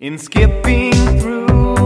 in skipping through.